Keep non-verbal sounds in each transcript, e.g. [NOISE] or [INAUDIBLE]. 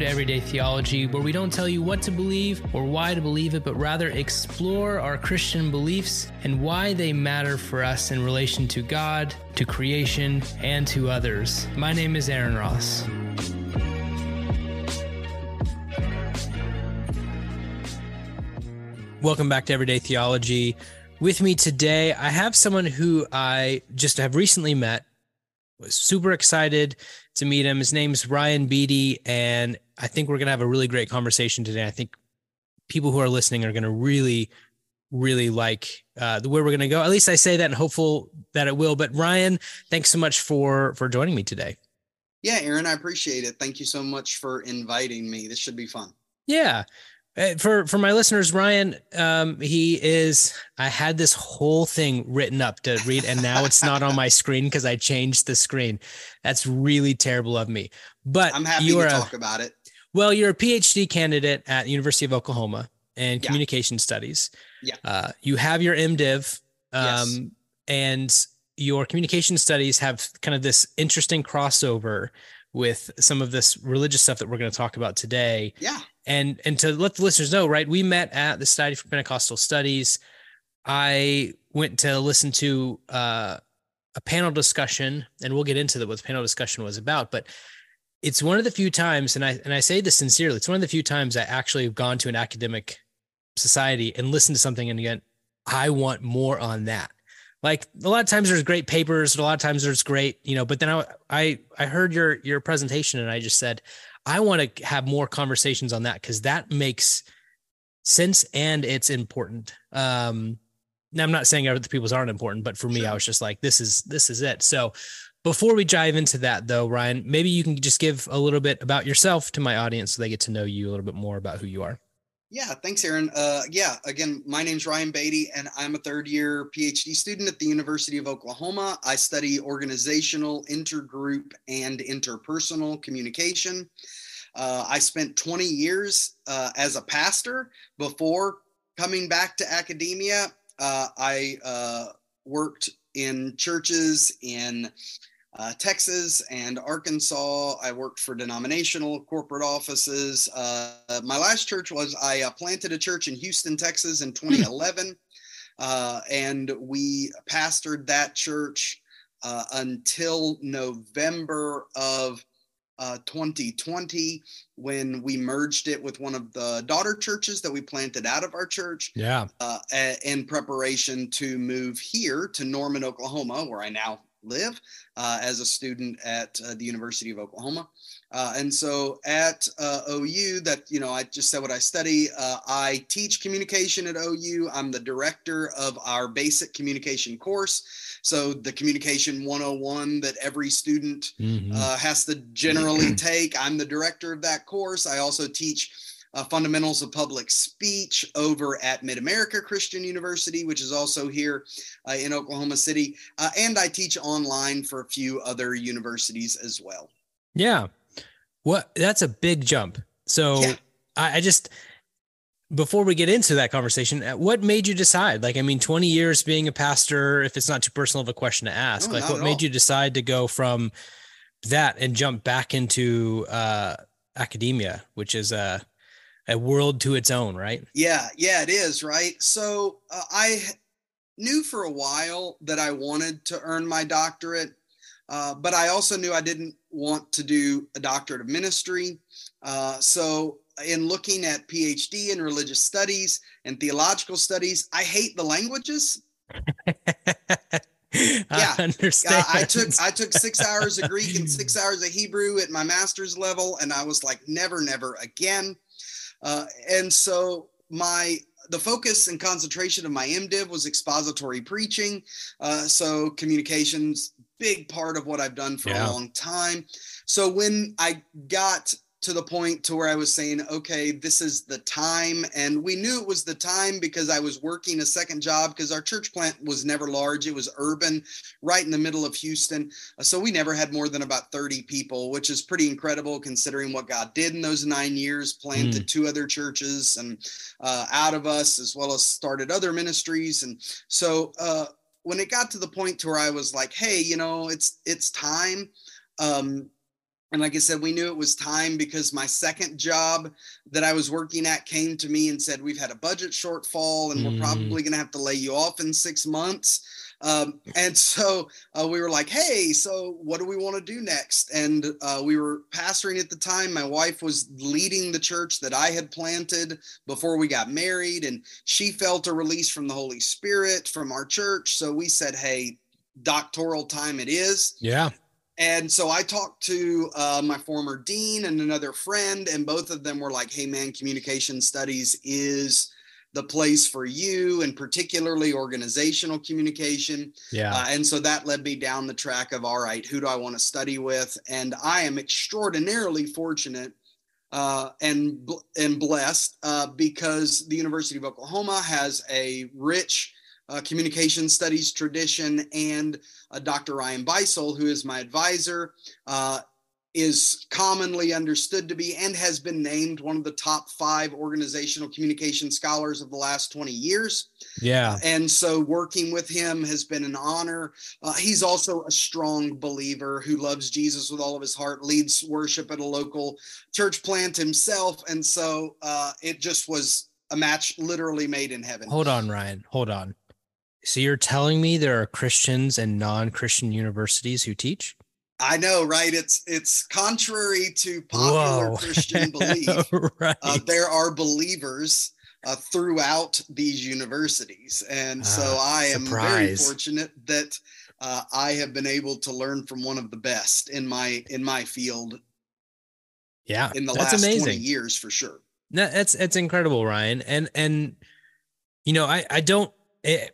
to Everyday Theology, where we don't tell you what to believe or why to believe it, but rather explore our Christian beliefs and why they matter for us in relation to God, to creation, and to others. My name is Aaron Ross. Welcome back to Everyday Theology. With me today, I have someone who I just have recently met. Was super excited to meet him. His name's Ryan Beaty, and I think we're gonna have a really great conversation today. I think people who are listening are gonna really, really like uh, the where we're gonna go. At least I say that, and hopeful that it will. But Ryan, thanks so much for for joining me today. Yeah, Aaron, I appreciate it. Thank you so much for inviting me. This should be fun. Yeah. Uh, for for my listeners, Ryan, um, he is. I had this whole thing written up to read, and now it's not on my [LAUGHS] screen because I changed the screen. That's really terrible of me. But I'm happy to talk a, about it. Well, you're a PhD candidate at University of Oklahoma in yeah. communication studies. Yeah. Uh, you have your MDiv, um, yes. and your communication studies have kind of this interesting crossover with some of this religious stuff that we're going to talk about today. Yeah and and to let the listeners know, right? We met at the Society for Pentecostal Studies. I went to listen to uh, a panel discussion, and we'll get into the, what the panel discussion was about. But it's one of the few times, and I and I say this sincerely, it's one of the few times I actually have gone to an academic society and listened to something, and again, I want more on that. Like a lot of times there's great papers, a lot of times there's great, you know. But then I I I heard your your presentation, and I just said I want to have more conversations on that because that makes sense and it's important. Um, now I'm not saying other people's aren't important, but for me, I was just like, this is this is it. So before we dive into that though, Ryan, maybe you can just give a little bit about yourself to my audience so they get to know you a little bit more about who you are. Yeah, thanks, Aaron. Uh, yeah, again, my name's Ryan Beaty, and I'm a third year PhD student at the University of Oklahoma. I study organizational, intergroup, and interpersonal communication. Uh, I spent 20 years uh, as a pastor before coming back to academia. Uh, I uh, worked in churches in uh, Texas and Arkansas. I worked for denominational corporate offices. Uh, my last church was I uh, planted a church in Houston, Texas in 2011. Hmm. Uh, and we pastored that church uh, until November of 2020 uh, when we merged it with one of the daughter churches that we planted out of our church. Yeah. in preparation to move here to Norman, Oklahoma, where I now live uh, as a student at uh, the University of Oklahoma. Uh, and so at uh, OU, that, you know, I just said what I study. Uh, I teach communication at OU. I'm the director of our basic communication course. So the communication 101 that every student mm-hmm. Uh, has to generally take, I'm the director of that course. I also teach uh, fundamentals of public speech over at Mid America Christian University, which is also here uh, in Oklahoma City. Uh, and I teach online for a few other universities as well. Yeah. What that's a big jump. So yeah. I, I just, before we get into that conversation, uh, what made you decide? Like, I mean, 20 years being a pastor, if it's not too personal of a question to ask, no, like what made all. you decide to go from that and jump back into uh, academia, which is uh, a world to its own, right? Yeah, yeah, it is, right? So uh, I knew for a while that I wanted to earn my doctorate, uh, but I also knew I didn't want to do a doctorate of ministry. Uh, so in looking at PhD in religious studies and theological studies, I hate the languages. [LAUGHS] yeah, I understand. I took I took six hours of Greek and six hours of Hebrew at my master's level, and I was like, never, never again. Uh, and so my the focus and concentration of my MDiv was expository preaching. Uh, so communications, big part of what I've done for yeah. a long time. So when I got to the point to where I was saying, okay, this is the time. And we knew it was the time because I was working a second job because our church plant was never large. It was urban, right in the middle of Houston. Uh, so we never had more than about 30 people, which is pretty incredible considering what God did in those nine years, planted mm. two other churches and uh, out of us, as well as started other ministries. And so uh, when it got to the point to where I was like, hey, you know, it's, it's time. Um, and like I said, we knew it was time because my second job that I was working at came to me and said, We've had a budget shortfall and we're Mm. probably going to have to lay you off in six months. Um, and [LAUGHS] so uh, we were like, Hey, so what do we want to do next? And uh, we were pastoring at the time. My wife was leading the church that I had planted before we got married, and she felt a release from the Holy Spirit from our church. So we said, Hey, doctoral time it is. Yeah. And so I talked to uh, my former dean and another friend, and both of them were like, hey, man, communication studies is the place for you, and particularly organizational communication. Yeah. Uh, and so that led me down the track of, all right, who do I want to study with? And I am extraordinarily fortunate uh, and, and blessed uh, because the University of Oklahoma has a rich uh, communication studies tradition and uh, Dr. Ryan Bisel, who is my advisor, uh, is commonly understood to be and has been named one of the top five organizational communication scholars of the last 20 years. yeah. And so working with him has been an honor. Uh, he's also a strong believer who loves Jesus with all of his heart, leads worship at a local church plant himself. And so uh, it just was a match literally made in heaven. Hold on, Ryan. Hold on. So you're telling me there are Christians and non-Christian universities who teach? I know, right? It's it's contrary to popular Whoa. Christian [LAUGHS] belief. right. Uh, there are believers uh, throughout these universities, and so Ah, I am very fortunate that uh, I have been able to learn from one of the best in my in my field yeah. in the That's last amazing. twenty years, for sure. No, that's that's incredible, Ryan. And and you know, I I don't eh,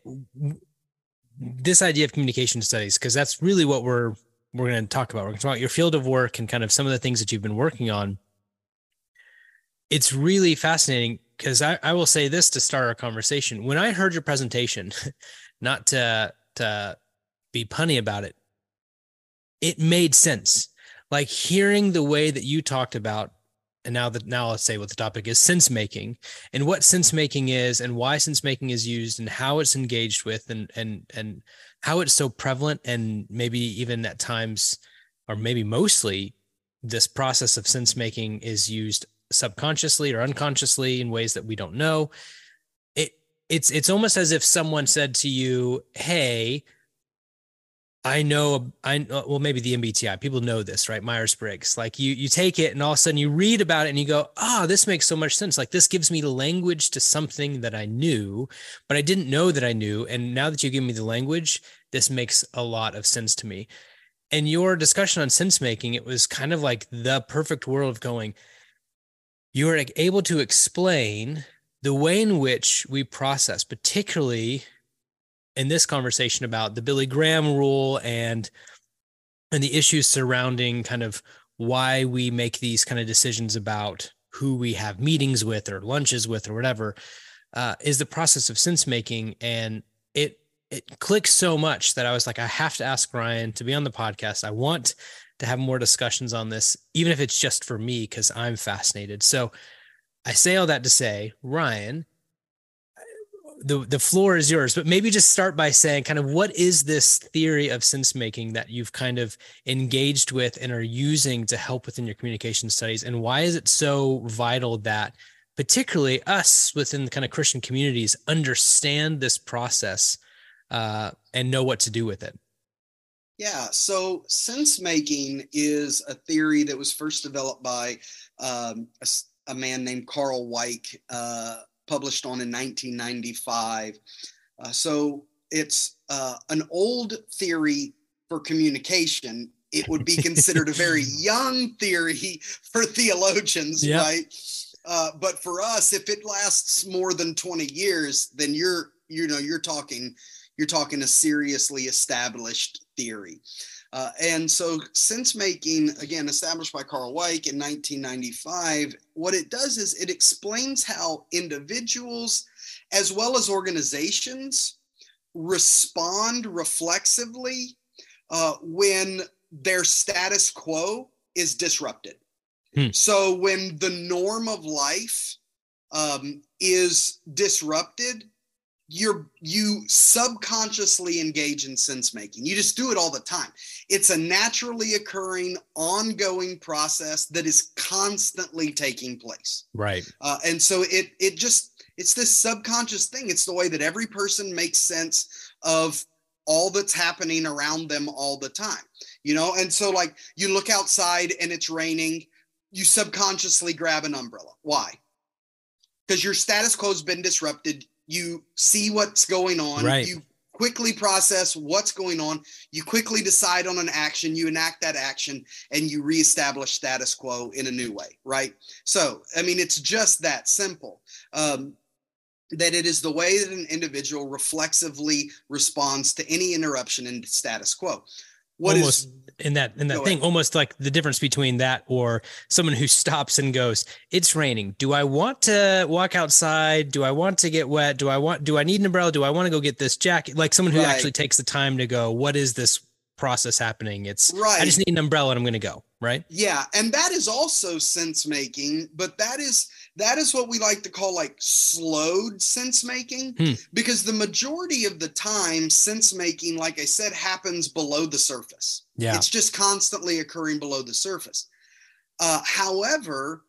this idea of communication studies because that's really what we're we're going to talk about. We're going to talk about your field of work and kind of some of the things that you've been working on. It's really fascinating because I, I will say this to start our conversation. When I heard your presentation, [LAUGHS] not to to be punny about it, it made sense. Like hearing the way that you talked about and now that now let's say what the topic is sense making and what sense making is and why sense making is used and how it's engaged with and and and how it's so prevalent and maybe even at times or maybe mostly this process of sense making is used subconsciously or unconsciously in ways that we don't know. It it's it's almost as if someone said to you hey I know I well maybe the MBTI people know this right? Myers Briggs like you you take it and all of a sudden you read about it and you go ah this makes so much sense. Like this gives me language to something that I knew but I didn't know that I knew. And now that you give me the language this makes a lot of sense to me. And your discussion on sense making it was kind of like the perfect world of going you are able to explain the way in which we process particularly in this conversation about the Billy Graham rule and and the issues surrounding kind of why we make these kind of decisions about who we have meetings with or lunches with or whatever uh, is the process of sense making and it it clicks so much that I was like I have to ask Ryan to be on the podcast. I want to have more discussions on this even if it's just for me cuz I'm fascinated. So I say all that to say Ryan the the floor is yours but maybe just start by saying kind of what is this theory of sense making that you've kind of engaged with and are using to help within your communication studies? And why is it so vital that particularly us within the kind of christian communities understand this process uh, and know what to do with it? Yeah, so sense making is a theory that was first developed by um, a, a man named Karl Weick, uh, published on in 1995. Uh, so it's uh, an old theory for communication. It would be considered a very [LAUGHS] young theory for theologians, Yeah. right? Uh, but for us, if it lasts more than 20 years, then you're you know you're talking you're talking a seriously established theory. Uh, and so, sense making, again, established by Karl Weick in 1995, what it does is it explains how individuals as well as organizations respond reflexively uh, when their status quo is disrupted. Hmm. So, when the norm of life um, is disrupted, you're you subconsciously engage in sense making you just do it all the time. It's a naturally occurring ongoing process that is constantly taking place. Right. Uh, and so it it just it's this subconscious thing. It's the way that every person makes sense of all that's happening around them all the time you know? And so like you look outside and it's raining you subconsciously grab an umbrella. Why? Because your status quo has been disrupted you see what's going on. Right. you quickly process what's going on. You quickly decide on an action. You enact that action and you reestablish status quo in a new way right? So i mean it's just that simple um, that it is the way that an individual reflexively responds to any interruption in status quo what almost is, in that in that thing almost like the difference between that or someone who [LAUGHS] stops and goes it's raining. Do i want to walk outside? Do i want to get wet? Do i want do i need an umbrella? Do i want to go get this jacket? Like someone who right. actually takes the time to go what is this process happening. It's right i just need an umbrella and i'm going to go right? Yeah and that is also sense making but that is that is what we like to call like slowed sense making hmm. because the majority of the time sense making like i said happens below the surface. Yeah. It's just constantly occurring below the surface. Uh, however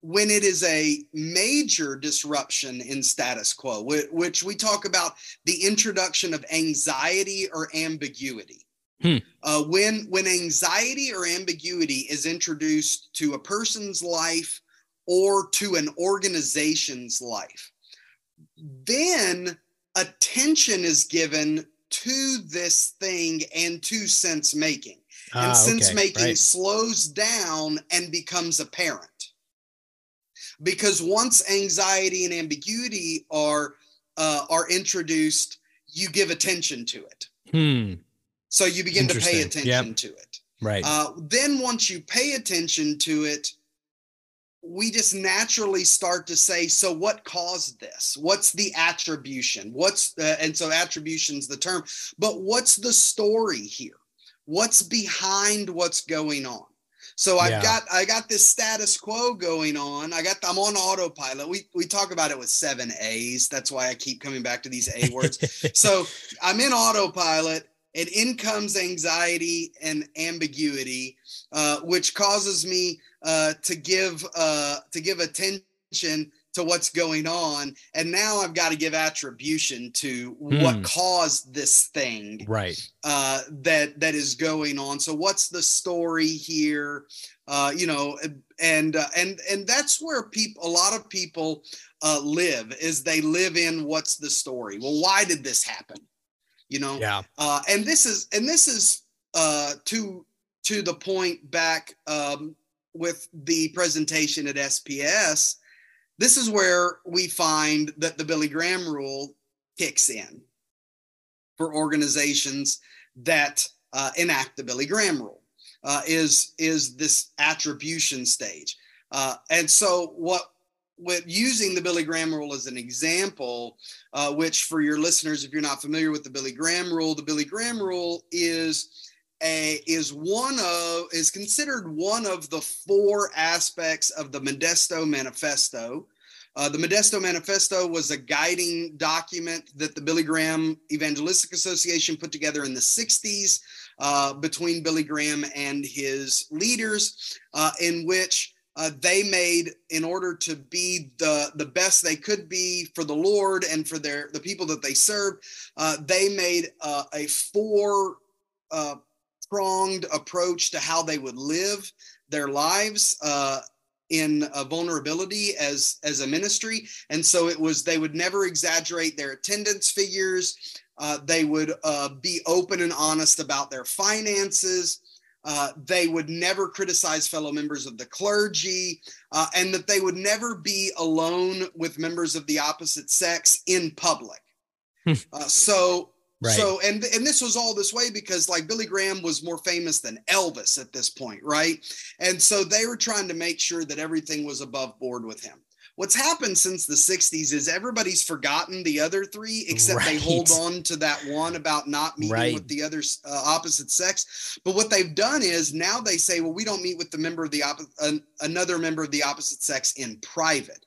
when it is a major disruption in status quo which we talk about the introduction of anxiety or ambiguity Hmm. Uh, when when anxiety or ambiguity is introduced to a person's life or to an organization's life. Then attention is given to this thing and to sense making. And ah, sense okay, making right. slows down and becomes apparent. Because once anxiety and ambiguity are uh, are introduced, you give attention to it. Hmm. So you begin to pay attention yep. to it. Right. Uh, then once you pay attention to it, we just naturally start to say so what caused this? What's the attribution? What's uh, and so attribution's the term but what's the story here? What's behind what's going on? So i've yeah. got i got this status quo going on. I got i'm on autopilot. We we talk about it with seven a's. That's why i keep coming back to these a words. [LAUGHS] So i'm in autopilot and in comes anxiety and ambiguity uh, which causes me uh, to give uh, to give attention to what's going on. And now i've got to give attribution to hmm. what caused this thing right. uh, that that is going on. So what's the story here? Uh, you know and uh, and and that's where people a lot of people uh, live is they live in what's the story. Well why did this happen you know yeah uh, and this is and this is uh, to to the point back um, with the presentation at SPS, this is where we find that the Billy Graham rule kicks in for organizations that uh, enact the Billy Graham rule. Uh, is is this attribution stage, uh, and so what with using the Billy Graham rule as an example, uh, which for your listeners, if you're not familiar with the Billy Graham rule, the Billy Graham rule is a, is one of is considered one of the four aspects of the Modesto Manifesto. Uh, the Modesto Manifesto was a guiding document that the Billy Graham Evangelistic Association put together in the 60s uh, between Billy Graham and his leaders, uh, in which uh, they made in order to be the the best they could be for the Lord and for their the people that they served. Uh, they made uh, a four uh, pronged approach to how they would live their lives uh, in vulnerability as as a ministry and so it was they would never exaggerate their attendance figures uh, they would be open and honest about their finances uh, they would never criticize fellow members of the clergy uh, and that they would never be alone with members of the opposite sex in public hmm. uh, so Right. So and and this was all this way because like Billy Graham was more famous than Elvis at this point, right? And so they were trying to make sure that everything was above board with him. What's happened since the 60s is everybody's forgotten the other three except right. they hold on to that one about not meeting right. with the other uh, opposite sex. But what they've done is now they say, well, we don't meet with the member of the opposite, uh, another member of the opposite sex in private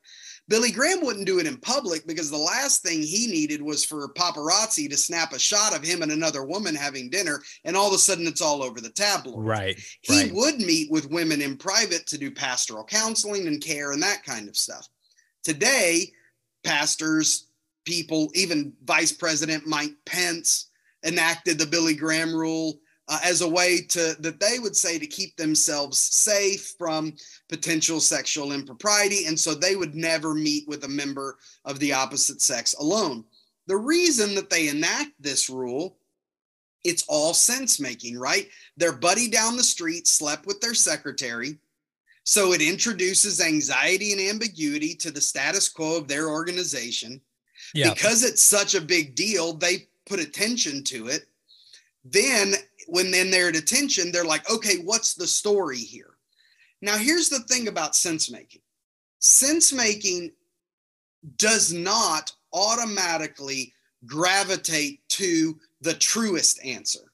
Billy Graham wouldn't do it in public because the last thing he needed was for paparazzi to snap a shot of him and another woman having dinner, and all of a sudden it's all over the tabloid. Right. He right. would meet with women in private to do pastoral counseling and care and that kind of stuff. Today, pastors, people, even Vice President Mike Pence enacted the Billy Graham rule uh, as a way to that they would say to keep themselves safe from potential sexual impropriety and so they would never meet with a member of the opposite sex alone. The reason that they enact this rule it's all sense making right? Their buddy down the street slept with their secretary so it introduces anxiety and ambiguity to the status quo of their organization yeah. because it's such a big deal they put attention to it then when then they're at attention, they're like, okay, what's the story here? Now, here's the thing about sense making sense making does not automatically gravitate to the truest answer.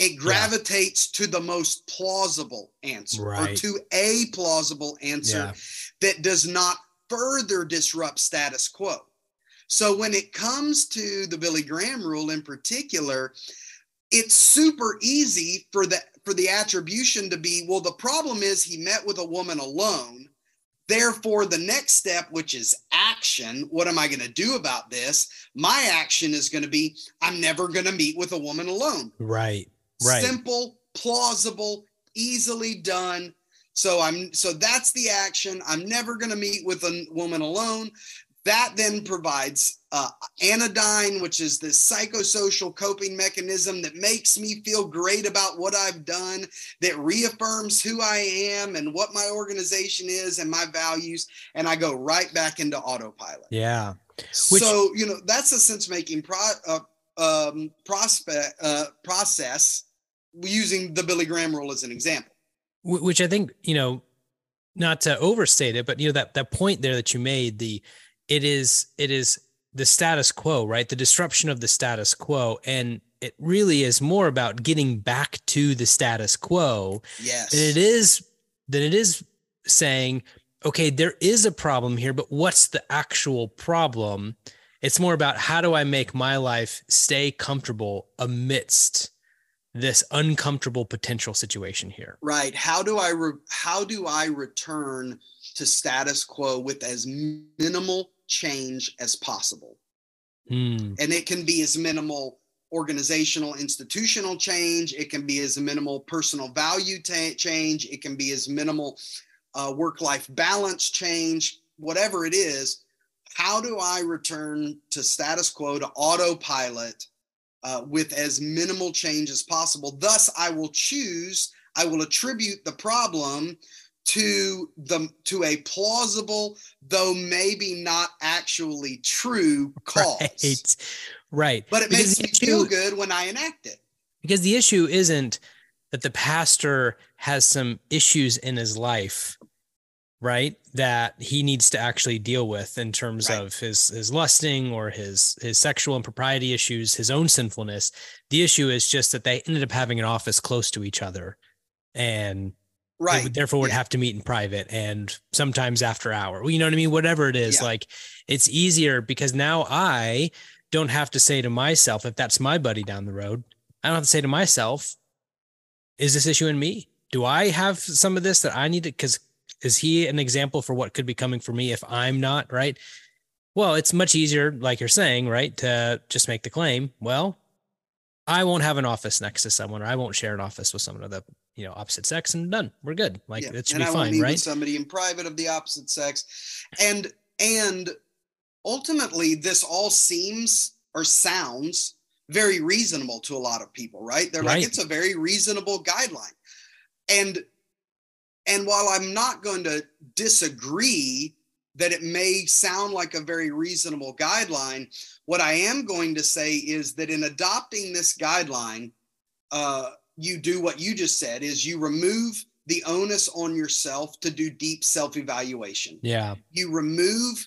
It gravitates yeah. to the most plausible answer right. or to a plausible answer yeah. that does not further disrupt status quo. So when it comes to the Billy Graham rule in particular, it's super easy for the for the attribution to be well the problem is he met with a woman alone therefore the next step which is action what am i going to do about this my action is going to be i'm never going to meet with a woman alone right right simple plausible easily done so i'm so that's the action i'm never going to meet with a woman alone that then provides uh, anodyne, which is this psychosocial coping mechanism that makes me feel great about what I've done, that reaffirms who I am and what my organization is and my values. And I go right back into autopilot. Yeah. Which, so, you know, that's a sense making pro, uh, um, prospect, uh, process using the Billy Graham rule as an example. Which I think, you know, not to overstate it, but you know that that point there that you made, the it is it is the status quo, right? The disruption of the status quo. And it really is more about getting back to the status quo yes. than it is than it is saying, okay, there is a problem here, but what's the actual problem? It's more about how do I make my life stay comfortable amidst this uncomfortable potential situation here. Right. How do I re- how do I return to status quo with as minimal change as possible. Mm. And it can be as minimal organizational, institutional change, it can be as minimal personal value change, it can be as minimal uh, work life balance change, whatever it is. How do I return to status quo, to autopilot uh, with as minimal change as possible? Thus, I will choose, I will attribute the problem to the to a plausible though maybe not actually true [LAUGHS] cause. Right. Right but it because makes me issue, feel good when i enact it. Because the issue isn't that the pastor has some issues in his life right that he needs to actually deal with in terms right. of his his lusting or his his sexual impropriety issues his own sinfulness the issue is just that they ended up having an office close to each other and right would, therefore would yeah. have to meet in private and sometimes after hour you know what i mean whatever it is yeah. like it's easier because now i don't have to say to myself if that's my buddy down the road i don't have to say to myself is this issue in me do i have some of this that i need to because is he an example for what could be coming for me if i'm not right well it's much easier like you're saying right to just make the claim well I won't have an office next to someone, or I won't share an office with someone of the you know opposite sex, and done. We're good. Like yeah. it should and be I fine, right? Somebody in private of the opposite sex, and and ultimately, this all seems or sounds very reasonable to a lot of people, right? They're right. like, it's a very reasonable guideline, and and while I'm not going to disagree that it may sound like a very reasonable guideline. What I am going to say is that in adopting this guideline, uh, you do what you just said is you remove the onus on yourself to do deep self-evaluation. Yeah. You remove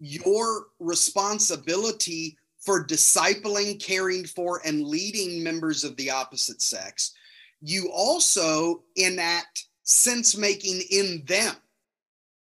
your responsibility for discipling, caring for, and leading members of the opposite sex. You also enact sense making in them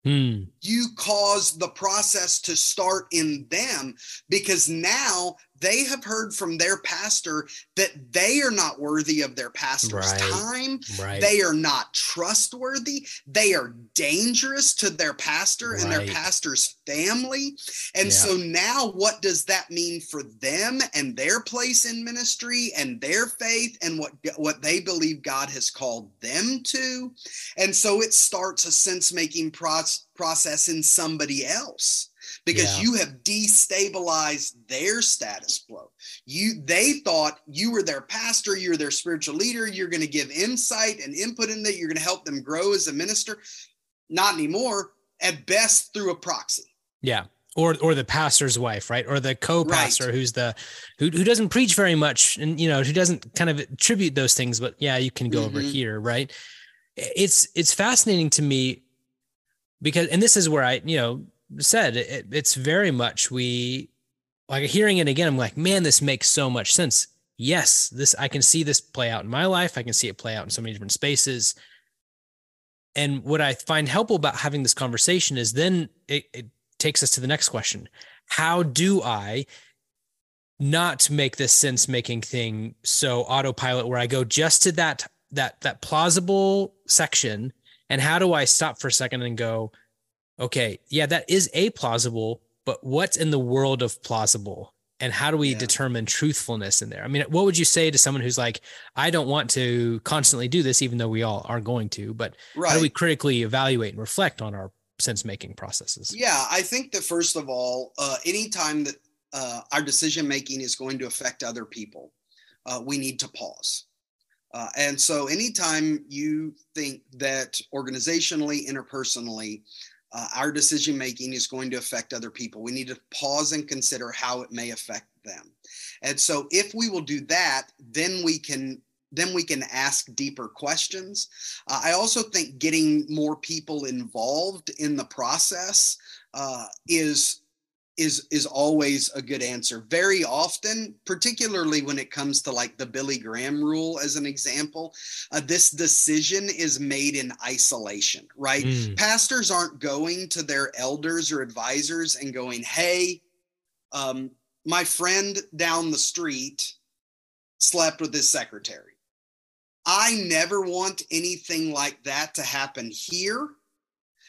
Hmm. You cause the process to start in them because now they have heard from their pastor that they are not worthy of their pastor's right. time. Right. They are not trustworthy. They are dangerous to their pastor right. and their pastor's family. And yeah. so now, what does that mean for them and their place in ministry and their faith and what, what they believe God has called them to? And so it starts a sense making process process in somebody else because yeah. you have destabilized their status quo. You they thought you were their pastor, you're their spiritual leader, you're going to give insight and input in that, you're going to help them grow as a minister. Not anymore, at best through a proxy. Yeah. Or, or the pastor's wife, right? Or the co-pastor right. who's the who, who doesn't preach very much and you know who doesn't kind of attribute those things, but yeah, you can go mm-hmm. over here, right? It's it's fascinating to me because and this is where I, you know, said it, it's very much we like hearing it again i'm like man this makes so much sense. Yes this i can see this play out in my life. I can see it play out in so many different spaces. And what i find helpful about having this conversation is then it, it takes us to the next question. How do i not make this sense making thing so autopilot where i go just to that that that plausible section and how do i stop for a second and go okay, yeah, that is a plausible, but what's in the world of plausible? And how do we yeah. determine truthfulness in there? I mean, what would you say to someone who's like, I don't want to constantly do this, even though we all are going to, but right. how do we critically evaluate and reflect on our sense making processes? Yeah, I think that first of all, uh, anytime that uh, our decision making is going to affect other people, uh, we need to pause. Uh, and so, anytime you think that organizationally, interpersonally, uh, our decision making is going to affect other people. We need to pause and consider how it may affect them. And so if we will do that, then we can then we can ask deeper questions. Uh, I also think getting more people involved in the process uh, is is is always a good answer. Very often particularly when it comes to like the billy graham rule as an example uh, this decision is made in isolation right? Mm. pastors aren't going to their elders or advisors and going hey um, my friend down the street slept with his secretary. I never want anything like that to happen here.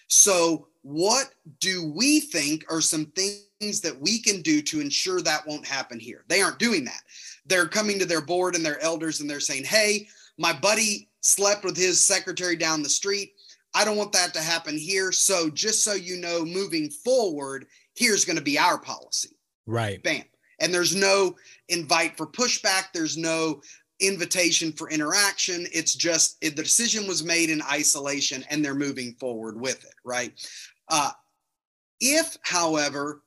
So what do we think are some things that we can do to ensure that won't happen here? They aren't doing that. They're coming to their board and their elders and they're saying, hey, my buddy slept with his secretary down the street. I don't want that to happen here. So, just so you know, moving forward, here's going to be our policy. Right. Bam. And there's no invite for pushback. There's no invitation for interaction. It's just it, the decision was made in isolation and they're moving forward with it. Right. Uh, if, however,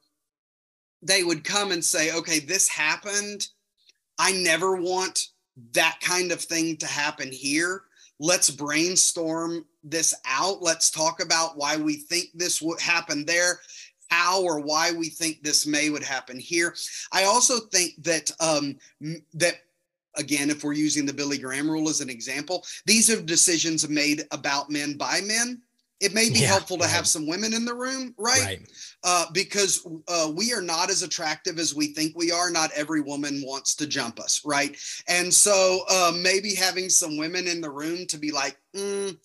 they would come and say, okay, this happened. I never want that kind of thing to happen here. Let's brainstorm this out. Let's talk about why we think this would happen there, how or why we think this may would happen here. I also think that um, that again, if we're using the Billy Graham rule as an example, these are decisions made about men by men it may be yeah, helpful to right. have some women in the room, right? right. Uh, because uh, we are not as attractive as we think we are. Not every woman wants to jump us, right? And so uh, maybe having some women in the room to be like, mm,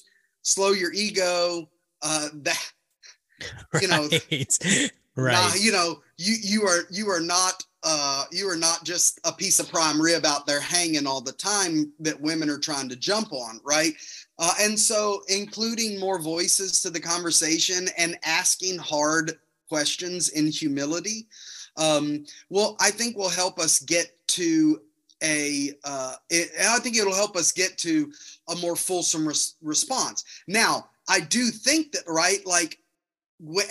slow your ego. Uh, [LAUGHS] that you know, [LAUGHS] right? Nah, you know, you you are you are not uh, you are not just a piece of prime rib out there hanging all the time that women are trying to jump on, right? Uh, and so, including more voices to the conversation and asking hard questions in humility, um, well, I think will help us get to a. Uh, it, I think it'll help us get to a more fulsome res- response. Now, I do think that, right, like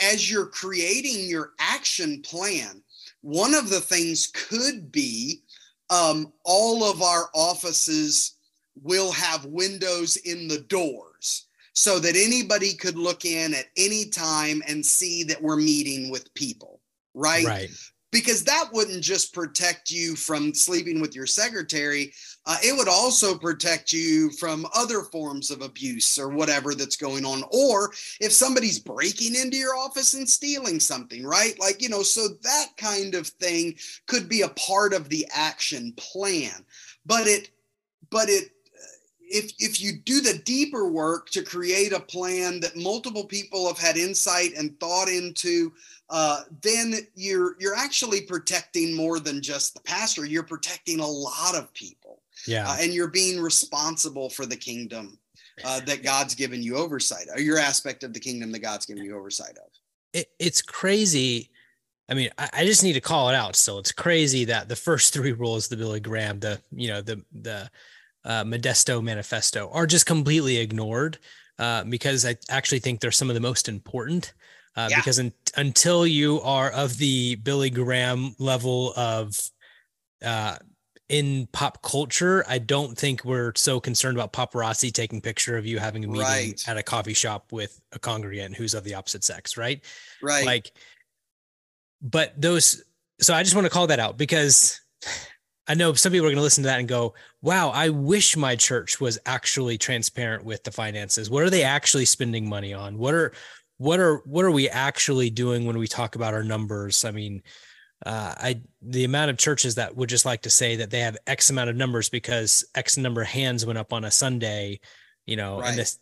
as you're creating your action plan, one of the things could be um, all of our offices will have windows in the doors so that anybody could look in at any time and see that we're meeting with people right? Right. Because that wouldn't just protect you from sleeping with your secretary uh, it would also protect you from other forms of abuse or whatever that's going on or if somebody's breaking into your office and stealing something right? Like you know so that kind of thing could be a part of the action plan. But it but it if if you do the deeper work to create a plan that multiple people have had insight and thought into uh, then you're you're actually protecting more than just the pastor. You're protecting a lot of people yeah uh, and you're being responsible for the kingdom uh, that god's given you oversight or your aspect of the kingdom that god's given you oversight of it, it's crazy I mean, I, I, just need to call it out. So it's crazy that the first three [LAUGHS] rules, the Billy Graham, the you know, the the uh, Modesto Manifesto are just completely ignored uh, because I actually think they're some of the most important. Uh, yeah. Because un- until you are of the Billy Graham level of uh, in pop culture, I don't think we're so concerned about paparazzi taking picture of you having a meeting right. at a coffee shop with a congregant who's of the opposite sex, right? Right. Like, but those. So I just want to call that out because [SIGHS] I know some people are going to listen to that and go, wow, I wish my church was actually transparent with the finances. What are they actually spending money on? What are, what are, what are we actually doing when we talk about our numbers? I mean, uh, I, the amount of churches that would just like to say that they have X amount of numbers because X number of hands went up on a Sunday, you know, right. and this,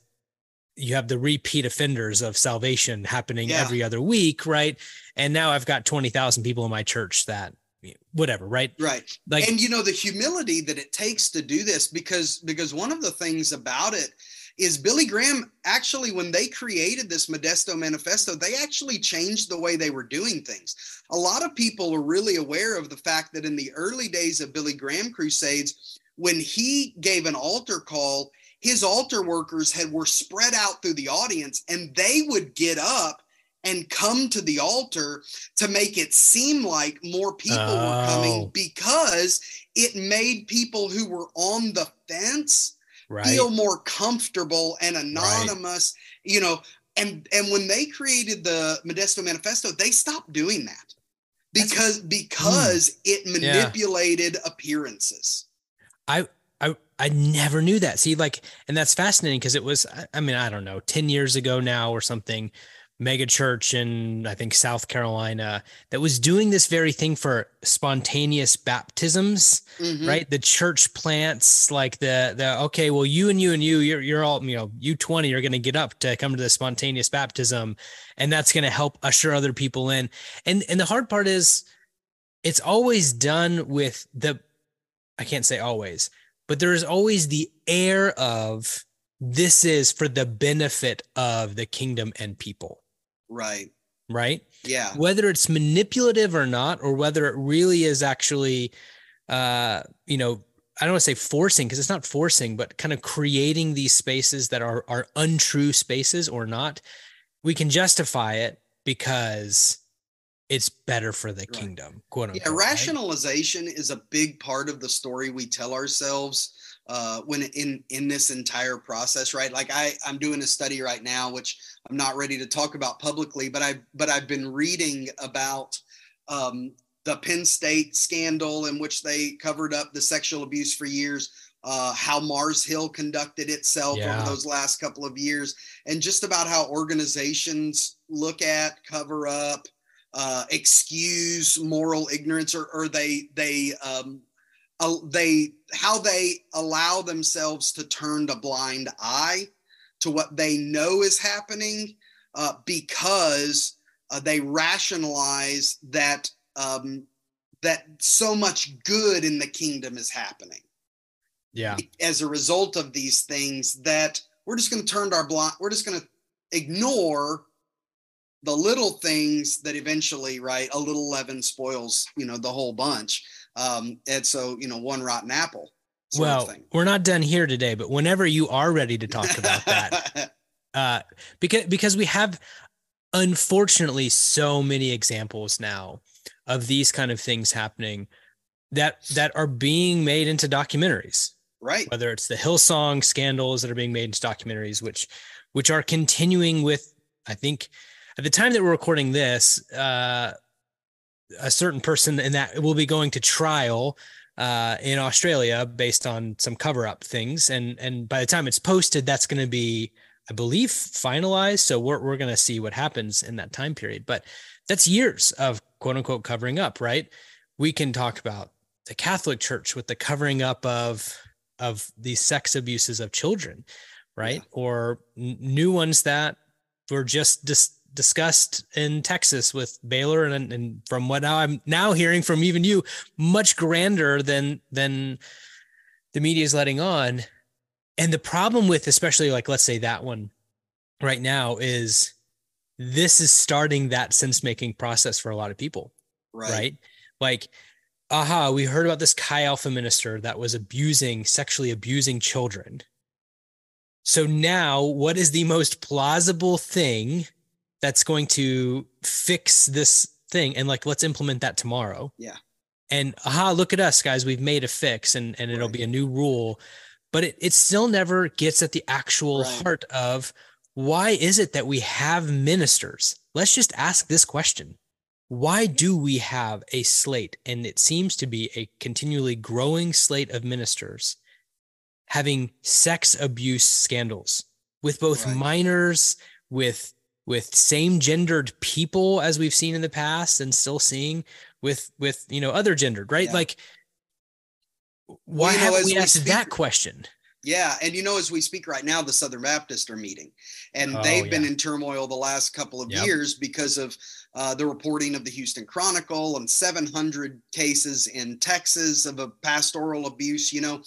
you have the repeat offenders of salvation happening yeah. every other week, right? And now I've got 20,000 people in my church that whatever right right like and you know the humility that it takes to do this because because one of the things about it is billy graham actually when they created this modesto manifesto they actually changed the way they were doing things a lot of people are really aware of the fact that in the early days of billy graham crusades when he gave an altar call his altar workers had were spread out through the audience and they would get up and come to the altar to make it seem like more people oh. were coming oh. because it made people who were on the fence right. feel more comfortable and anonymous right. you know and and when they created the modesto manifesto they stopped doing that because That's, because mm, it manipulated yeah. appearances i I I never knew that. See, like, and that's fascinating because it was, I mean, I don't know, 10 years ago now or something mega church in I think South Carolina that was doing this very thing for spontaneous baptisms, mm-hmm. right? The church plants like the the okay, well you and you and you you're you're all you know you twenty are going to get up to come to the spontaneous baptism, and that's going to help usher other people in. And and the hard part is, it's always done with the, I can't say always, but there is always the air of this is for the benefit of the kingdom and people Right. Right. Yeah. Whether it's manipulative or not, or whether it really is actually, uh, you know, I don't want to say forcing because it's not forcing, but kind of creating these spaces that are are untrue spaces or not. We can justify it because it's better for the right. kingdom. Quote unquote. Yeah, rationalization right? is a big part of the story we tell ourselves uh, when in in this entire process, right? Like I I'm doing a study right now, which I'm not ready to talk about publicly, but I but I've been reading about um, the Penn State scandal in which they covered up the sexual abuse for years. Uh, how Mars Hill conducted itself yeah. over those last couple of years, and just about how organizations look at, cover up, uh, excuse moral ignorance, or, or they they um, uh, they how they allow themselves to turn a blind eye to what they know is happening uh, because uh, they rationalize that um, that so much good in the kingdom is happening. Yeah. As a result of these things, that we're just going to turn our blind. We're just going to ignore the little things that eventually, right? A little leaven spoils, you know, the whole bunch. Um, and so, you know, one rotten apple. Well, we're not done here today, but whenever you are ready to talk about that, [LAUGHS] uh, because because we have unfortunately so many examples now of these kind of things happening that that are being made into documentaries right whether it's the hillsong scandals that are being made into documentaries which which are continuing with i think at the time that we're recording this uh a certain person in that will be going to trial uh, in Australia based on some cover up things. And and by the time it's posted, that's going to be, I believe, finalized. So we're we're going to see what happens in that time period. But that's years of quote unquote covering up, right? We can talk about the Catholic Church with the covering up of of these sex abuses of children, right? Yeah. Or n- new ones that were just dis- discussed in Texas with Baylor, and, and from what now I'm now hearing from even you, much grander than than the media is letting on. And the problem with, especially like let's say that one right now, is this is starting that sense making process for a lot of people, right? right? Like, aha, we heard about this Chi Alpha minister that was abusing, sexually abusing children. So now, what is the most plausible thing that's going to fix this thing and like let's implement that tomorrow. Yeah. And aha look at us guys. We've made a fix and and it'll right. be a new rule. But it, it still never gets at the actual right. heart of why is it that we have ministers? Let's just ask this question. Why do we have a slate? And it seems to be a continually growing slate of ministers having sex abuse scandals with both right. minors with with same gendered people as we've seen in the past and still seeing with with you know other gendered right yeah. like why well, haven't we asked that question yeah and you know as we speak right now the southern baptists are meeting and oh, they've yeah. been in turmoil the last couple of yep. years because of uh, the reporting of the houston chronicle and 700 cases in texas of a pastoral abuse you know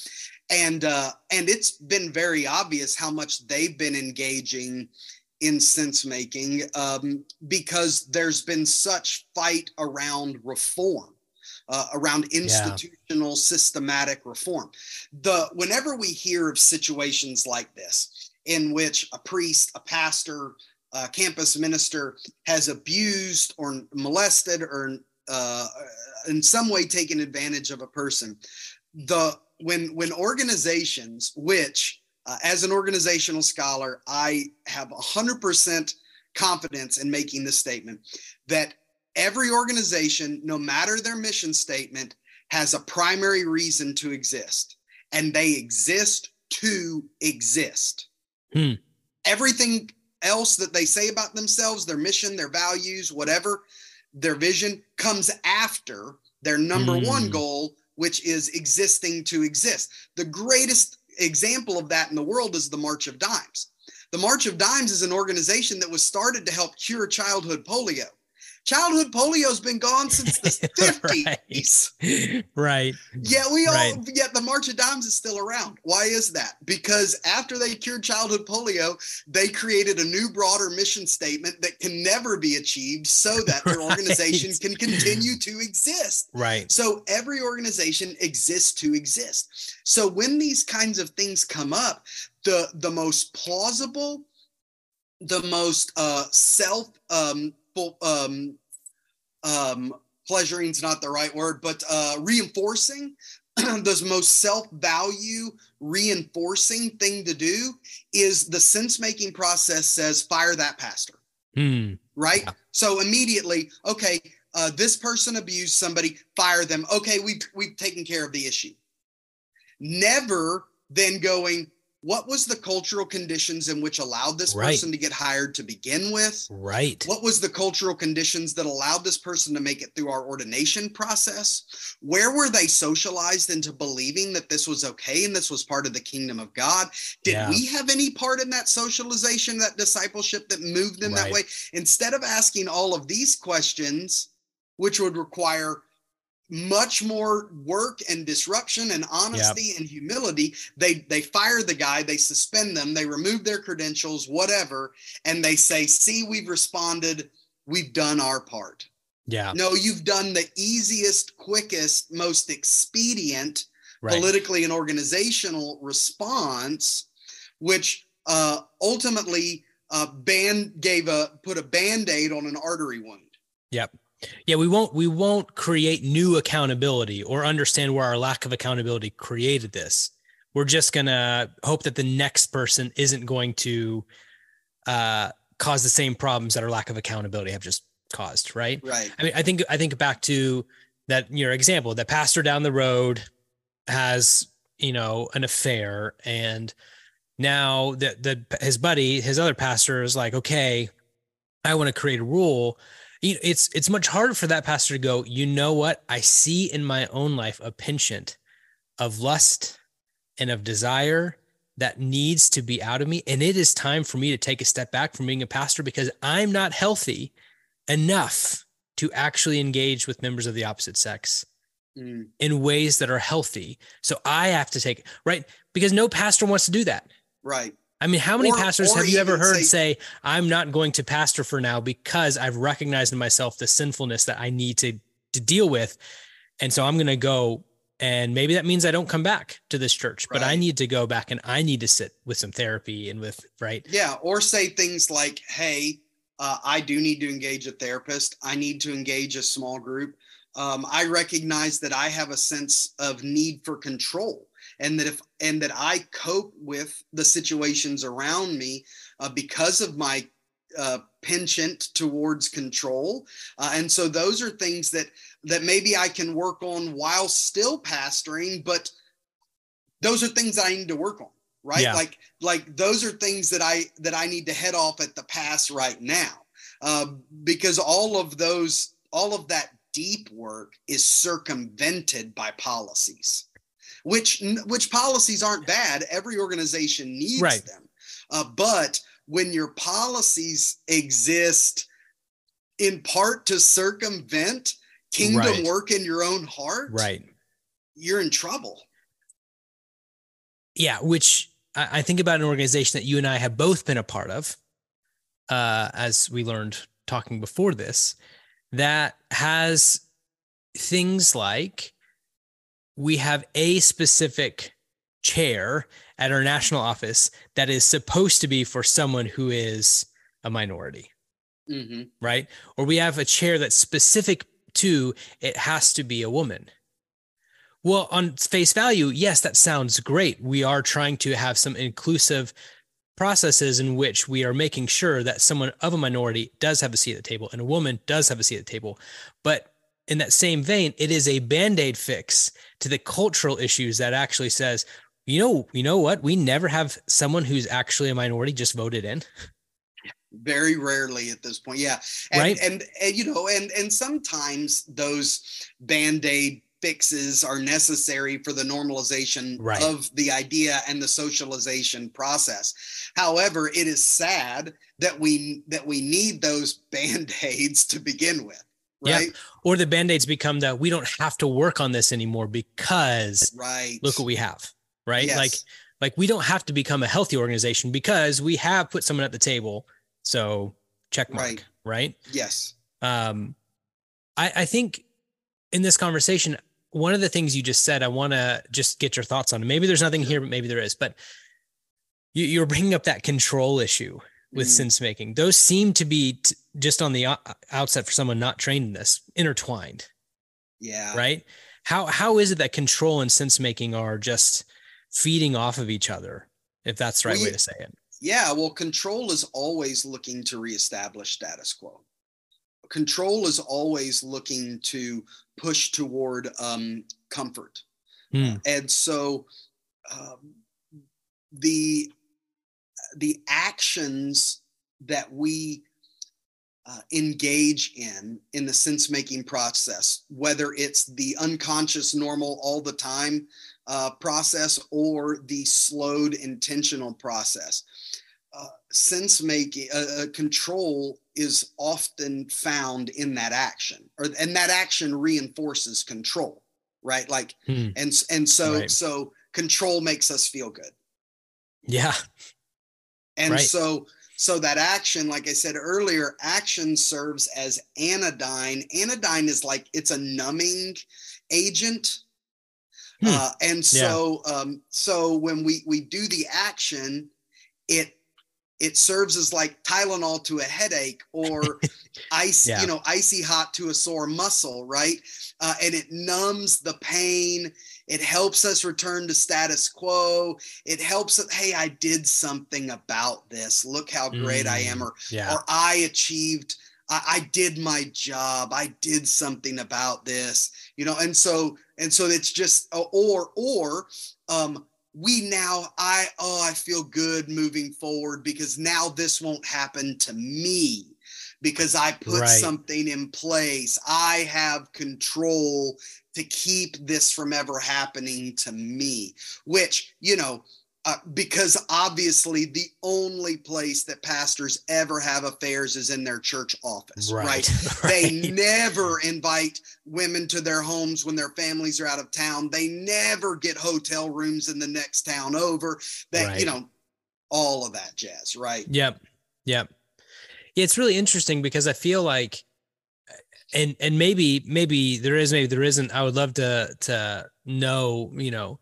and uh, and it's been very obvious how much they've been engaging in sense making um, because there's been such fight around reform uh, around institutional yeah. systematic reform the whenever we hear of situations like this in which a priest a pastor a campus minister has abused or molested or uh, in some way taken advantage of a person the when when organizations which uh, as an organizational scholar, I have 100% confidence in making this statement that every organization, no matter their mission statement, has a primary reason to exist, and they exist to exist. Hmm. Everything else that they say about themselves, their mission, their values, whatever, their vision comes after their number hmm. one goal, which is existing to exist. The greatest example of that in the world is the March of Dimes. The March of Dimes is an organization that was started to help cure childhood polio. Childhood polio has been gone since the [LAUGHS] 50s. right. Yeah, we all right. yet the March of Dimes is still around. Why is that? Because after they cured childhood polio, they created a new broader mission statement that can never be achieved so [LAUGHS] that their right. organization can continue to exist. Right. So every organization exists to exist. So when these kinds of things come up, the the most plausible, the most uh self um um, um, pleasuring is not the right word, but uh, reinforcing [CLEARS THROAT] the most self value reinforcing thing to do is the sense making process says fire that pastor. Hmm. Right. Yeah. So immediately, okay, uh, this person abused somebody, fire them. Okay, we've we've taken care of the issue. Never then going, what was the cultural conditions in which allowed this right. person to get hired to begin with right what was the cultural conditions that allowed this person to make it through our ordination process where were they socialized into believing that this was okay and this was part of the kingdom of god did yeah. we have any part in that socialization that discipleship that moved them right. that way instead of asking all of these questions which would require much more work and disruption and honesty yep. and humility. They they fire the guy they suspend them they remove their credentials whatever and they say see we've responded we've done our part. Yeah. No you've done the easiest quickest most expedient right. politically and organizational response which uh ultimately uh band gave a put a band-aid on an artery wound. Yep yeah, we won't we won't create new accountability or understand where our lack of accountability created this. We're just gonna hope that the next person isn't going to uh, cause the same problems that our lack of accountability have just caused, right? Right. I mean, I think I think back to that your example, that pastor down the road has, you know, an affair and now that the his buddy, his other pastor is like, okay, I want to create a rule. It's it's much harder for that pastor to go, you know what? I see in my own life a penchant of lust and of desire that needs to be out of me. And it is time for me to take a step back from being a pastor because I'm not healthy enough to actually engage with members of the opposite sex mm. in ways that are healthy. So I have to take, right? Because no pastor wants to do that. Right. I mean, how many or, pastors or have you ever heard say, say, I'm not going to pastor for now because I've recognized in myself the sinfulness that I need to, to deal with. And so I'm going to go and maybe that means I don't come back to this church, but I need to go back and I need to sit with some therapy and with, right? Yeah. Or say things like, Hey, uh, I do need to engage a therapist. I need to engage a small group. Um, I recognize that I have a sense of need for control and that if and that I cope with the situations around me uh, because of my uh, penchant towards control. Uh, and so those are things that that maybe I can work on while still pastoring, but those are things that I need to work on, right? Yeah. Like like those are things that I that I need to head off at the pass right now. Uh, because all of those, all of that deep work is circumvented by policies, which which policies aren't bad. Every organization needs right. them, uh, but when your policies exist in part to circumvent kingdom right. work in your own heart, right, you're in trouble. Yeah, which I think about an organization that you and I have both been a part of, uh, as we learned talking before this, that has things like we have a specific chair at our national office that is supposed to be for someone who is a minority. Mm-hmm. Right. Or we have a chair that's specific to it has to be a woman. Well, on face value, yes, that sounds great. We are trying to have some inclusive processes in which we are making sure that someone of a minority does have a seat at the table and a woman does have a seat at the table. But in that same vein, it is a band-aid fix to the cultural issues that actually says, you know, you know what? We never have someone who's actually a minority just voted in. Very rarely at this point. Yeah. And, right. And, and, you know, and, and sometimes those band-aid fixes are necessary for the normalization right. of the idea and the socialization process. However, it is sad that we that we need those [LAUGHS] band-aids to begin with. Right. Yeah. Or the band-aids become that we don't have to work on this anymore because right. look what we have right? Yes. Like like we don't have to become a healthy organization because we have put someone at the table. So check mark, right? right? Yes. Um, I I think in this conversation, one of the things you just said, I want to just get your thoughts on. it. Maybe there's nothing here, but maybe there is. But you, you're bringing up that control issue with mm. sense making. Those seem to be t- just on the outset for someone not trained in this intertwined. Yeah. Right. How how is it that control and sense making are just feeding off of each other, if that's the right well, way to say it. Yeah, well, control is always looking to reestablish status quo. Control is always looking to push toward um, comfort. Hmm. And so um, the the actions that we uh, engage in in the sense making process, whether it's the unconscious normal all the time uh, process or the slowed intentional process. Uh, sense making, uh, uh, control is often found in that action, or and that action reinforces control, right? Like, hmm. and and so right. so control makes us feel good. Yeah. And right. so so that action, like I said earlier, action serves as anodyne. Anodyne is like it's a numbing agent Hmm. Uh, and so, yeah. um, so when we we do the action, it it serves as like Tylenol to a headache or [LAUGHS] ice, yeah. you know, icy hot to a sore muscle, right? Uh, and it numbs the pain. It helps us return to status quo. It helps us, hey, I did something about this. Look how great mm, I am, mm, or yeah. or I achieved I, I did my job. I did something about this, you know, and so and so it's just uh, or or um we now i oh i feel good moving forward because now this won't happen to me because i put right. something in place i have control to keep this from ever happening to me which you know uh, because obviously the only place that pastors ever have affairs is in their church office, right? right? [LAUGHS] They never invite women to their homes when their families are out of town. They never get hotel rooms in the next town over. That right. you know, all of that jazz, right? Yep, yep. Yeah, it's really interesting because I feel like, and and maybe maybe there is maybe there isn't. I would love to to know, you know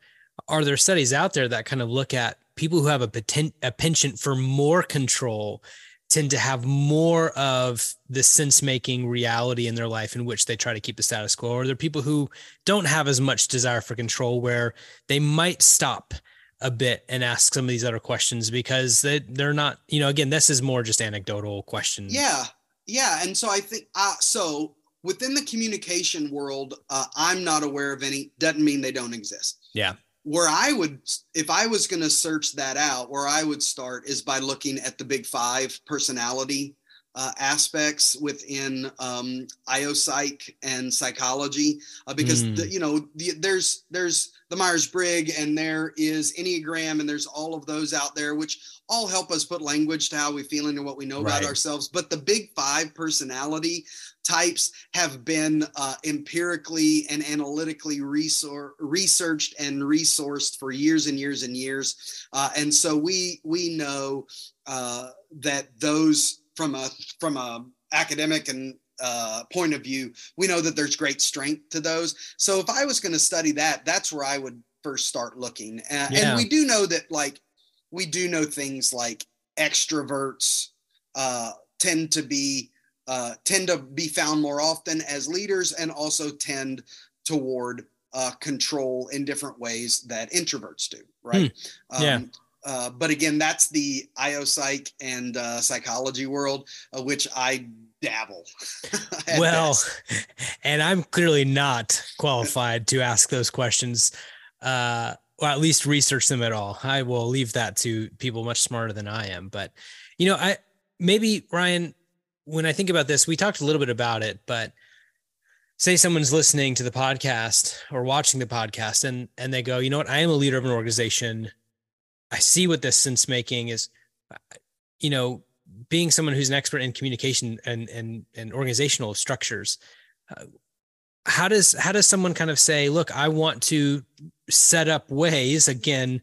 are there studies out there that kind of look at people who have a, potent, a penchant for more control tend to have more of the sense making reality in their life in which they try to keep the status quo? Or are there people who don't have as much desire for control where they might stop a bit and ask some of these other questions because they, they're not you know again this is more just anecdotal questions. Yeah. Yeah. And so i think uh, so within the communication world uh, i'm not aware of any doesn't mean they don't exist yeah where I would, if I was going to search that out, where I would start is by looking at the big five personality uh, aspects within um, IOPsych and psychology, uh, because mm. the, you know the, there's there's the Myers Briggs and there is Enneagram and there's all of those out there, which all help us put language to how we feel and what we know right. about ourselves. But the big five personality types have been uh, empirically and analytically resor- researched and resourced for years and years and years. Uh, and so we we know uh, that those from a from a academic and uh, point of view, we know that there's great strength to those. So if I was going to study that, that's where I would first start looking. Uh, yeah. And we do know that like we do know things like extroverts uh, tend to be uh, tend to be found more often as leaders and also tend toward uh, control in different ways that introverts do right hmm. yeah. Um, uh, but again that's the io-psych and uh, psychology world uh, which i dabble [LAUGHS] well [LAUGHS] and i'm clearly not qualified to ask those questions uh or at least research them at all. I will leave that to people much smarter than I am. But you know, I maybe Ryan, when I think about this, we talked a little bit about it, but say someone's listening to the podcast or watching the podcast and and they go, you know what, I am a leader of an organization. I see what this sense making is, you know, being someone who's an expert in communication and and and organizational structures. Uh, how does how does someone kind of say look i want to set up ways again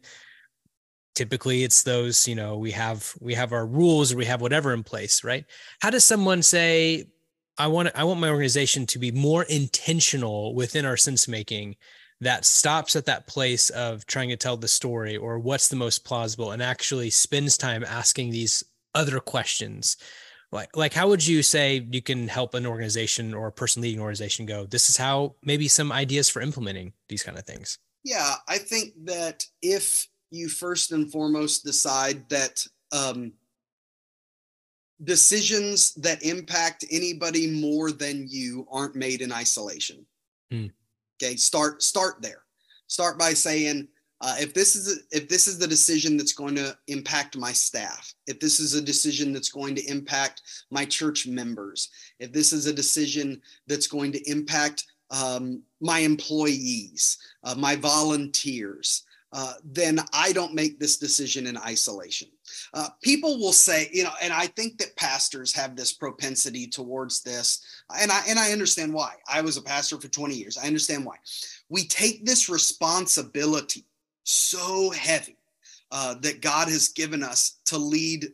typically it's those you know we have we have our rules or we have whatever in place right how does someone say i want i want my organization to be more intentional within our sense making that stops at that place of trying to tell the story or what's the most plausible and actually spends time asking these other questions. Like like how would you say you can help an organization or a person leading an organization go this is how maybe some ideas for implementing these kind of things yeah i think that if you first and foremost decide that um, decisions that impact anybody more than you aren't made in isolation. Mm. okay start start there. Start by saying uh, if this is if this is the decision that's going to impact my staff, if this is a decision that's going to impact my church members, if this is a decision that's going to impact um, my employees, uh, my volunteers, uh, then I don't make this decision in isolation. Uh, people will say, you know, and I think that pastors have this propensity towards this, and I and I understand why. I was a pastor for 20 years. I understand why. We take this responsibility so heavy uh, that God has given us to lead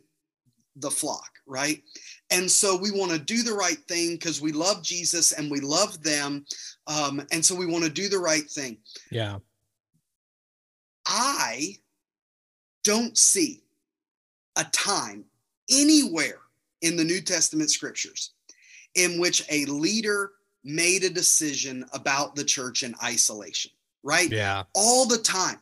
the flock, right? And so we want to do the right thing because we love Jesus and we love them. Um, and so we want to do the right thing. Yeah. I don't see a time anywhere in the New Testament scriptures in which a leader made a decision about the church in isolation, right? Yeah. All the time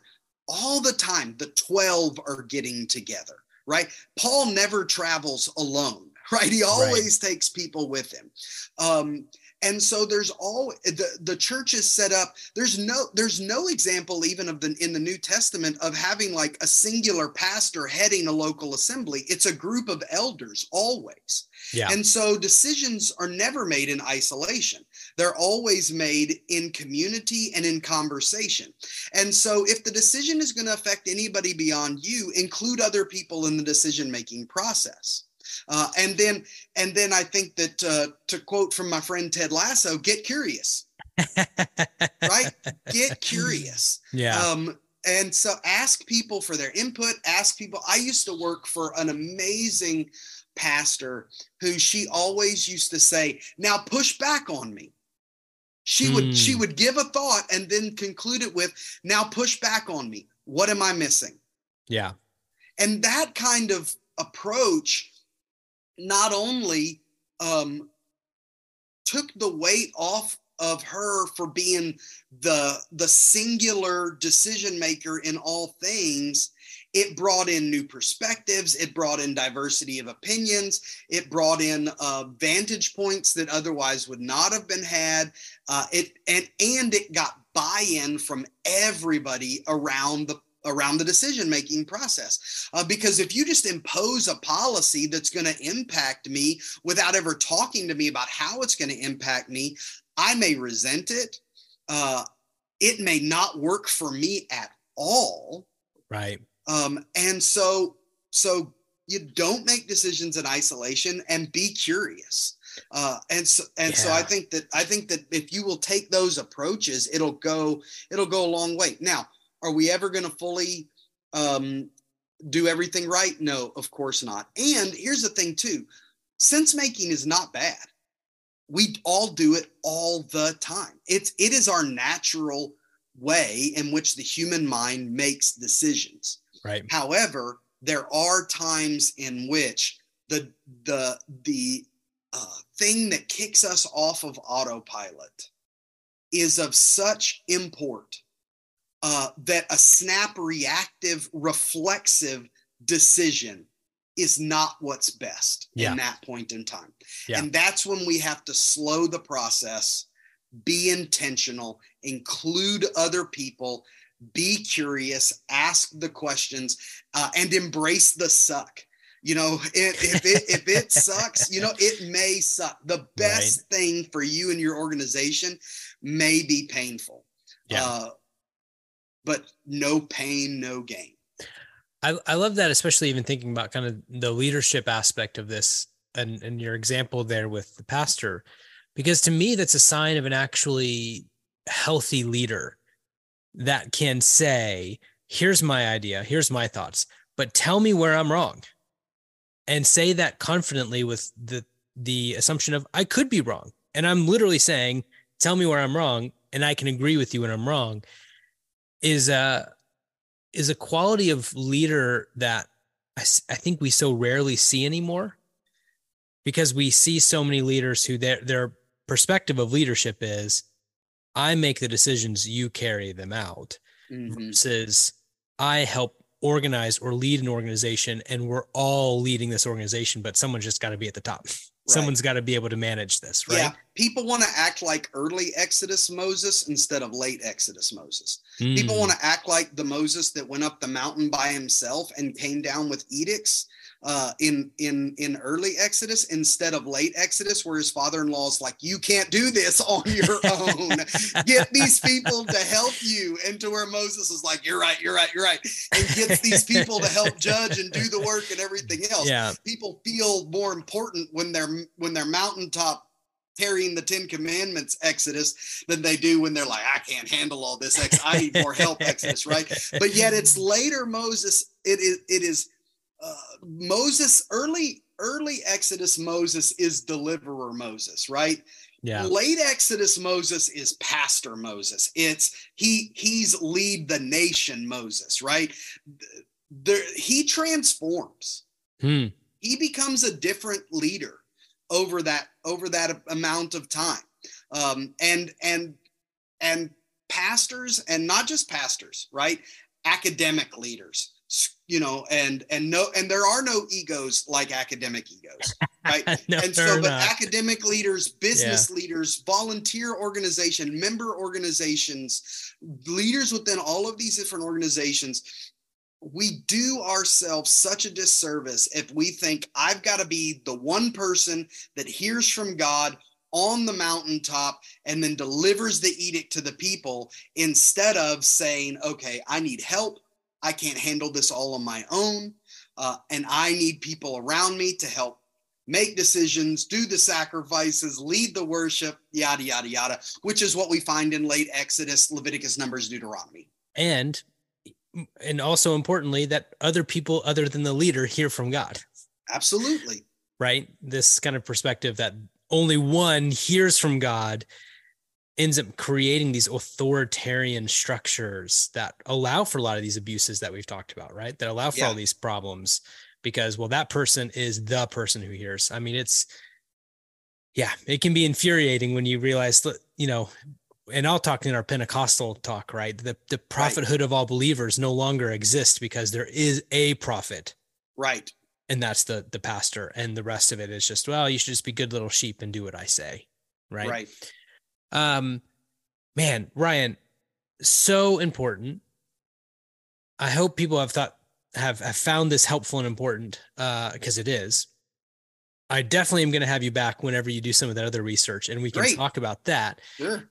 all the time the 12 are getting together right paul never travels alone [LAUGHS] right? He always right. takes people with him. Um, and so there's all the, the church is set up there's no there's no example even of the in the new testament of having like a singular pastor heading a local assembly. It's a group of elders always. Yeah. And so decisions are never made in isolation. They're always made in community and in conversation. And so if the decision is going to affect anybody beyond you include other people in the decision making process uh, and then, and then I think that uh, to quote from my friend Ted Lasso, get curious, [LAUGHS] right? Get curious. Yeah. Um, and so ask people for their input. Ask people. I used to work for an amazing pastor who she always used to say, "Now push back on me." She would mm. she hmm. would give a thought and then conclude it with, "Now push back on me. What am I missing?" Yeah. And that kind of approach not only um, took the weight off of her for being the the singular decision maker in all things it brought in new perspectives it brought in diversity of opinions it brought in uh, vantage points that otherwise would not have been had uh, it and and it got buy-in from everybody around the around the decision making process. Uh, because if you just impose a policy that's going to impact me without ever talking to me about how it's going to impact me, I may resent it. Uh, it may not work for me at all. Right. Um, and so, so you don't make decisions in isolation and be curious. Uh, and so, and yeah. so I think that I think that if you will take those approaches, it'll go it'll go a long way. Now, are we ever going to fully um, do everything right? No, of course not. And here's the thing, too sense making is not bad. We all do it all the time. It's it is our natural way in which the human mind makes decisions. Right. However, there are times in which the the the uh, thing that kicks us off of autopilot is of such import uh, that a snap reactive reflexive decision is not what's best yeah. in that point in time. Yeah. And that's when we have to slow the process, be intentional, include other people, be curious, ask the questions, uh, and embrace the suck. You know, [LAUGHS] if, if it if it sucks, you know, it may suck. The best right. thing for you and your organization may be painful. Yeah. Uh, but no pain, no gain. I, I love that, especially even thinking about kind of the leadership aspect of this and, and your example there with the pastor, because to me, that's a sign of an actually healthy leader that can say, here's my idea, here's my thoughts, but tell me where I'm wrong. And say that confidently with the the assumption of I could be wrong. And I'm literally saying, tell me where I'm wrong, and I can agree with you when I'm wrong is a is a quality of leader that I, I think we so rarely see anymore because we see so many leaders who their their perspective of leadership is I make the decisions, you carry them out mm-hmm. versus I help organize or lead an organization and we're all leading this organization, but someone's just got to be at the top. [LAUGHS] Right. Someone's got to be able to manage this, right? Yeah. People want to act like early Exodus Moses instead of late Exodus Moses. Mm. People want to act like the Moses that went up the mountain by himself and came down with edicts uh, in in in early Exodus instead of late Exodus, where his father-in-law is like, "You can't do this [LAUGHS] on your own. Get these people to help you." And to where Moses is like, "You're right, you're right, you're right," and gets these people to help judge and do the work and everything else. Yeah. People feel more important when they're when they're mountaintop carrying the Ten Commandments Exodus than they do when they're like, I can't handle all this. Ex- I need more help, Exodus, right? But yet it's later Moses. It is it is uh, Moses, early early Exodus Moses is deliverer Moses, right? Yeah. Late Exodus Moses is pastor Moses. It's he he's lead the nation Moses, right? There he transforms. Hmm. He becomes a different leader over that over that amount of time. Um, and and and pastors and not just pastors, right? Academic leaders you know and and no and there are no egos like academic egos [LAUGHS] right? No, and so but academic leaders business leaders volunteer organization member organizations leaders within all of these different organizations we do ourselves such a disservice if we think i've got to be the one person that hears from god on the mountaintop and then delivers the edict to the people instead of saying okay i need help i can't handle this all on my own uh, and i need people around me to help make decisions do the sacrifices lead the worship yada yada yada which is what we find in late exodus leviticus numbers deuteronomy. And and also importantly that other people other than the leader hear from god. Absolutely. Right? This kind of perspective that only one hears from god ends up creating these authoritarian structures that allow for a lot of these abuses that we've talked about right? That allow for all these problems because well that person is the person who hears. I mean it's yeah it can be infuriating when you realize that you know and I'll talk in our Pentecostal talk, right? The the prophethood of all believers no longer exists because there is a prophet, right. And that's the the pastor, and the rest of it is just well, you should just be good little sheep and do what I say, right? right Um, man, Ryan, so important. I hope people have thought have have found this helpful and important uh because it is. I definitely am going to have you back whenever you do some of that other research and we can Great. talk about that. sure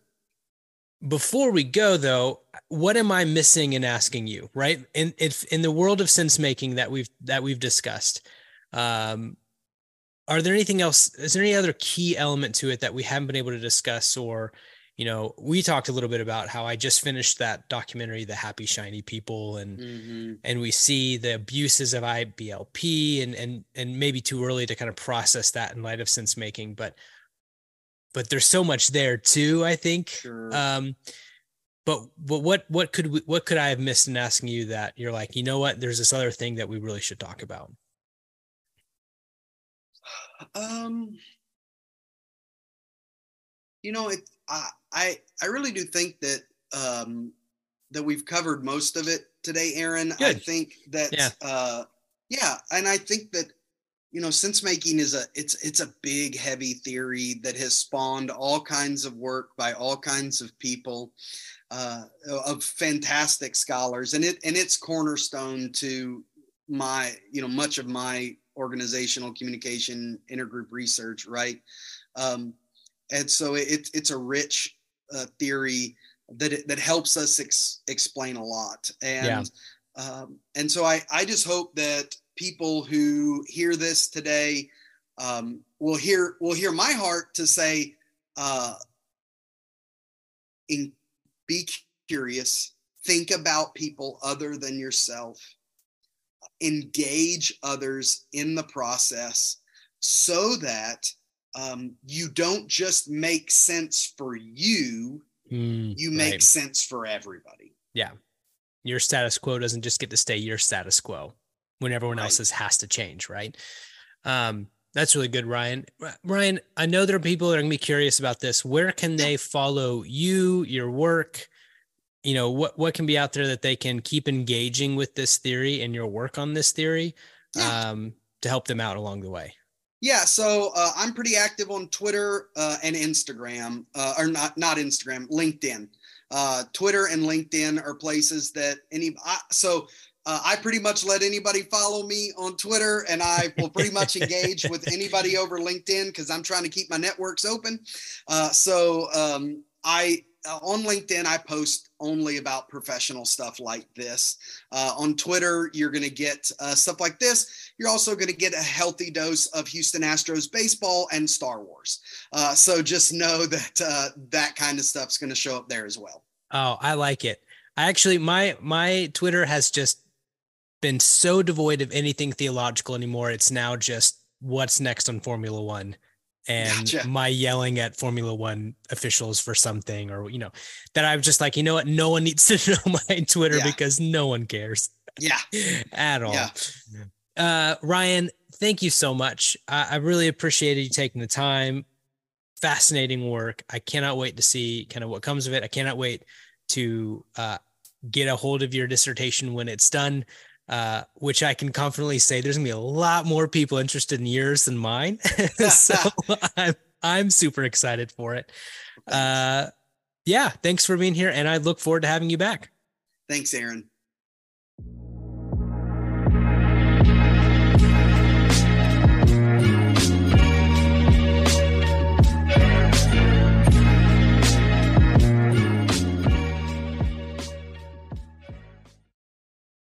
before we go though what am i missing in asking you right in if in the world of sense making that we've that we've discussed um are there anything else is there any other key element to it that we haven't been able to discuss or you know we talked a little bit about how i just finished that documentary the happy shiny people and Mhm. and we see the abuses of IBLP and and and maybe too early to kind of process that in light of sense making but but there's so much there too I think Sure. um but but what what could we, what could I have missed in asking you that you're like you know what there's this other thing that we really should talk about Um, you know, it. I I I really do think that um that we've covered most of it today, Aaron. I think that Yeah. uh yeah, and I think that you know sense making is a it's it's a big heavy theory that has spawned all kinds of work by all kinds of people uh of fantastic scholars and it and it's cornerstone to my you know much of my organizational communication intergroup research right? Um and so it, it's a rich uh, theory that it, that helps us ex- explain a lot. And um, and so I I just hope that people who hear this today um, will hear will hear my heart to say uh, in, be curious think about people other than yourself engage others in the process so that um, you don't just make sense for you Mm, you make right. sense for everybody Yeah. your status quo doesn't just get to stay your status quo when everyone Right. else's has to change, right? Um, that's really good, Ryan. Ryan, I know there are people that are gonna be curious about this. Where can they follow you, your work? You know, what what can be out there that they can keep engaging with this theory and your work on this theory Yeah. um, to help them out along the way? Yeah, so uh, I'm pretty active on Twitter uh, and Instagram, uh, or not not Instagram, LinkedIn. Uh, Twitter and LinkedIn are places that any. I, so uh, I pretty much let anybody follow me on Twitter, and I will pretty much [LAUGHS] engage with anybody over LinkedIn because I'm trying to keep my networks open. Uh, so um, I uh, on LinkedIn I post only about professional stuff like this. Uh, on Twitter, you're going to get uh, stuff like this you're also going to get a healthy dose of Houston Astros baseball and Star Wars. Uh, so just know [LAUGHS] that uh, that kind of stuff's going to show up there as well. Oh, I like it. I actually my my Twitter has just been so devoid of anything theological anymore. It's now just what's next on Formula One and Gotcha. my yelling at Formula One officials for something or you know, that I'm just like, you know what, no one needs [LAUGHS] to know my Twitter Yeah. because no one cares Yeah. at all. Yeah. Uh Ryan, thank you so much. I, I really appreciated you taking the time. Fascinating work. I cannot wait to see kind of what comes of it. I cannot wait to uh, get a hold of your dissertation when it's done. Uh, which I can confidently say there's gonna be a lot more people interested in yours than mine. [LAUGHS] [LAUGHS] so I'm I'm super excited for it. Uh, yeah, thanks for being here, and I look forward to having you back. Thanks, Aaron.